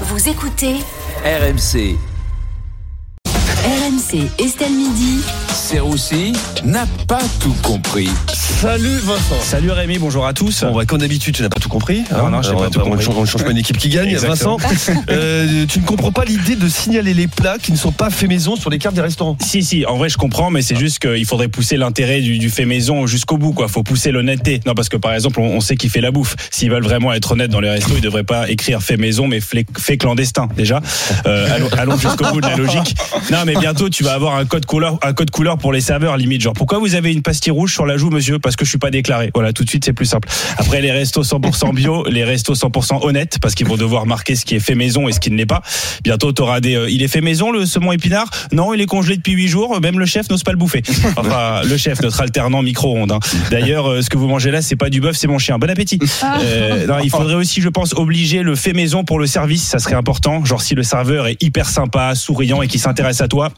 Vous écoutez RMC, RMC Estelle Midi. Serroussi n'a pas tout compris. Salut Vincent. Salut Rémi, bonjour à tous. Bon, bah, comme d'habitude, tu n'as pas tout compris. Non, non, j'ai Alors, pas on- tout on, compris. change- On ne change pas une équipe qui gagne. Exactement. Vincent, euh, tu ne comprends pas l'idée de signaler les plats qui ne sont pas faits maison sur les cartes des restaurants. Si, si, en vrai, je comprends, mais c'est juste qu'il faudrait pousser l'intérêt du, du fait maison jusqu'au bout, quoi. Faut pousser l'honnêteté. Non, parce que par exemple, on, on sait qui fait la bouffe. S'ils veulent vraiment être honnêtes dans les restos, ils devraient pas écrire fait maison, mais fait, fait clandestin, déjà. Euh, allons allons jusqu'au bout de la logique. Non, mais bientôt, tu vas avoir un code couleur, un code couleur pour les serveurs, limite. Genre, pourquoi vous avez une pastille rouge sur la joue, monsieur? Parce que je suis pas déclaré. Voilà, tout de suite, c'est plus simple. Après, les restos 100% bio, les restos 100% honnêtes, parce qu'ils vont devoir marquer ce qui est fait maison et ce qui ne l'est pas. Bientôt, t'auras des, euh, il est fait maison, le saumon épinard? Non, il est congelé depuis 8 jours. Même le chef n'ose pas le bouffer. Enfin, le chef, notre alternant micro-ondes. hein. D'ailleurs, euh, ce que vous mangez là, c'est pas du bœuf, c'est mon chien. Bon appétit. Euh, non, il faudrait aussi, je pense, obliger le fait maison pour le service. Ça serait important. Genre, si le serveur est hyper sympa, souriant et qui s'intéresse à toi.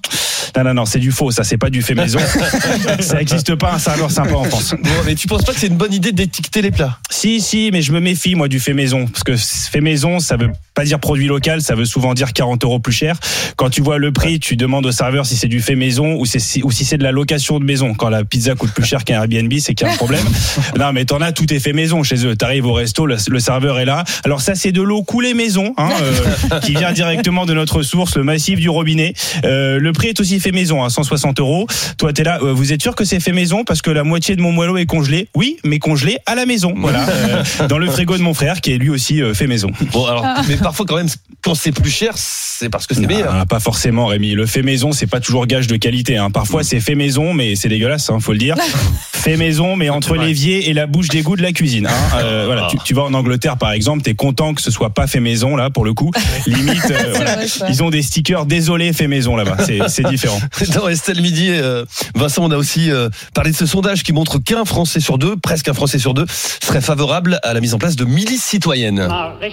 Non, non, non, c'est du faux. Ça, c'est pas du fait maison. ça n'existe pas un serveur sympa en France. Bon, mais tu penses pas que c'est une bonne idée d'étiqueter les plats? Si, si, mais je me méfie, moi, du fait maison. Parce que fait maison, ça veut pas dire produit local, ça veut souvent dire 40 euros plus cher. Quand tu vois le prix, tu demandes au serveur si c'est du fait maison ou, si- ou si c'est de la location de maison. Quand la pizza coûte plus cher qu'un Airbnb, c'est qu'il y a un problème. non, mais t'en as, tout est fait maison chez eux. T'arrives au resto, le, le serveur est là. Alors ça, c'est de l'eau coulée maison, hein, euh, qui vient directement de notre source, le massif du robinet. Euh, le prix est aussi fait maison, à 160 euros. Toi, t'es là, euh, vous êtes sûr que c'est fait maison parce que la moitié de mon moelleau est congelé Oui, mais congelé à la maison. Voilà, euh, dans le frigo de mon frère qui est lui aussi euh, fait maison. Bon, alors, mais parfois quand même, quand c'est plus cher, c'est parce que c'est meilleur. Ah, pas forcément, Rémi. Le fait maison, c'est pas toujours gage de qualité. Hein. Parfois, c'est fait maison, mais c'est dégueulasse, hein, faut le dire. fait maison, mais entre l'évier et la bouche d'égout de la cuisine. Hein. Euh, voilà, tu, tu vas en Angleterre, par exemple, t'es content que ce soit pas fait maison là, pour le coup. Limite, euh, voilà. ils ont des stickers désolé fait maison là-bas. C'est c'est différent. Dans Estelle Midi, euh, Vincent, on a aussi euh, parlé de ce sondage qui montre qu'un Français sur deux, presque un Français sur deux, serait favorable à la mise en place de milices citoyennes. Eh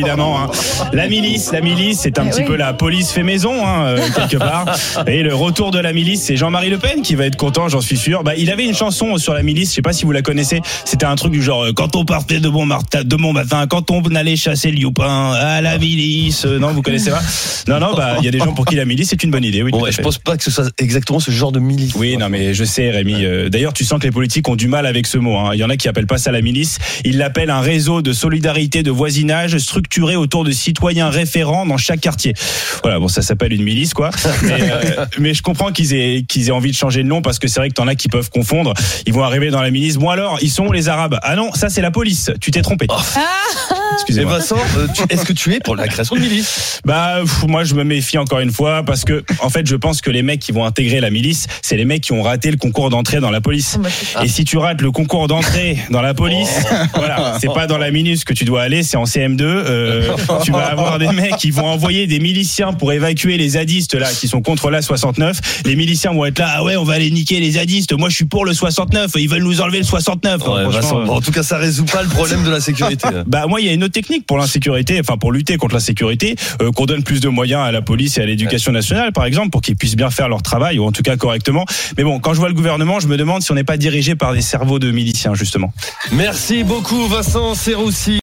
évidemment. hein. La milice, la milice, c'est un petit peu la police fait maison hein, euh, quelque part. Et le retour de la milice, c'est Jean-Marie Le Pen qui va être content, j'en suis sûr. Bah, il avait une chanson sur la milice, je sais pas si vous la connaissez. C'était un truc du genre euh, quand on partait de bon matin, de bon matin, quand on allait chasser le youpin à la milice. Euh, Non, vous connaissez pas? Non, non, bah il y a des gens pour qui la milice c'est une bonne idée. Oui, Bon, ouais, je pense pas que ce soit exactement ce genre de milice. Oui, non, mais je sais, Rémi. Euh, D'ailleurs, tu sens que les politiques ont du mal avec ce mot. hein. Il y en a qui appellent pas ça la milice. Ils l'appellent un réseau de solidarité, de voisinage structuré autour de citoyens référents dans chaque quartier. Voilà, bon, ça s'appelle une milice, quoi. Mais, euh, mais je comprends qu'ils aient, qu'ils aient envie de changer de nom parce que c'est vrai que t'en as qui peuvent confondre. Ils vont arriver dans la milice. Bon alors, ils sont où les Arabes? Ah non, ça c'est la police. Tu t'es trompé. Et Excusez-moi. Vincent, euh, est-ce que tu es pour la création de milice? Bah, pff, moi, je me méfie encore une fois parce que, en fait, je pense que les mecs qui vont intégrer la milice, c'est les mecs qui ont raté le concours d'entrée dans la police. Et si tu rates le concours d'entrée dans la police, voilà, c'est pas dans la minus que tu dois aller, c'est en CM2. euh, tu vas avoir des mecs qui vont envoyer des miliciens pour évacuer les zadistes là, qui sont contre la 69. Les miliciens vont être là, ah ouais, on va aller niquer les zadistes. Moi, je suis pour le 69. Ils veulent nous enlever le 69. Ouais, Franchement, Vincent, euh, bon, En tout cas, ça résout pas le problème de la sécurité. bah moi il y a une autre technique pour l'insécurité, enfin pour lutter contre l'insécurité, euh, qu'on donne plus de moyens à la police et à l'éducation nationale par exemple pour qu'ils puissent bien faire leur travail ou en tout cas correctement. Mais bon, quand je vois le gouvernement, je me demande si on n'est pas dirigé par des cerveaux de miliciens justement. Merci beaucoup, Vincent Serroussi.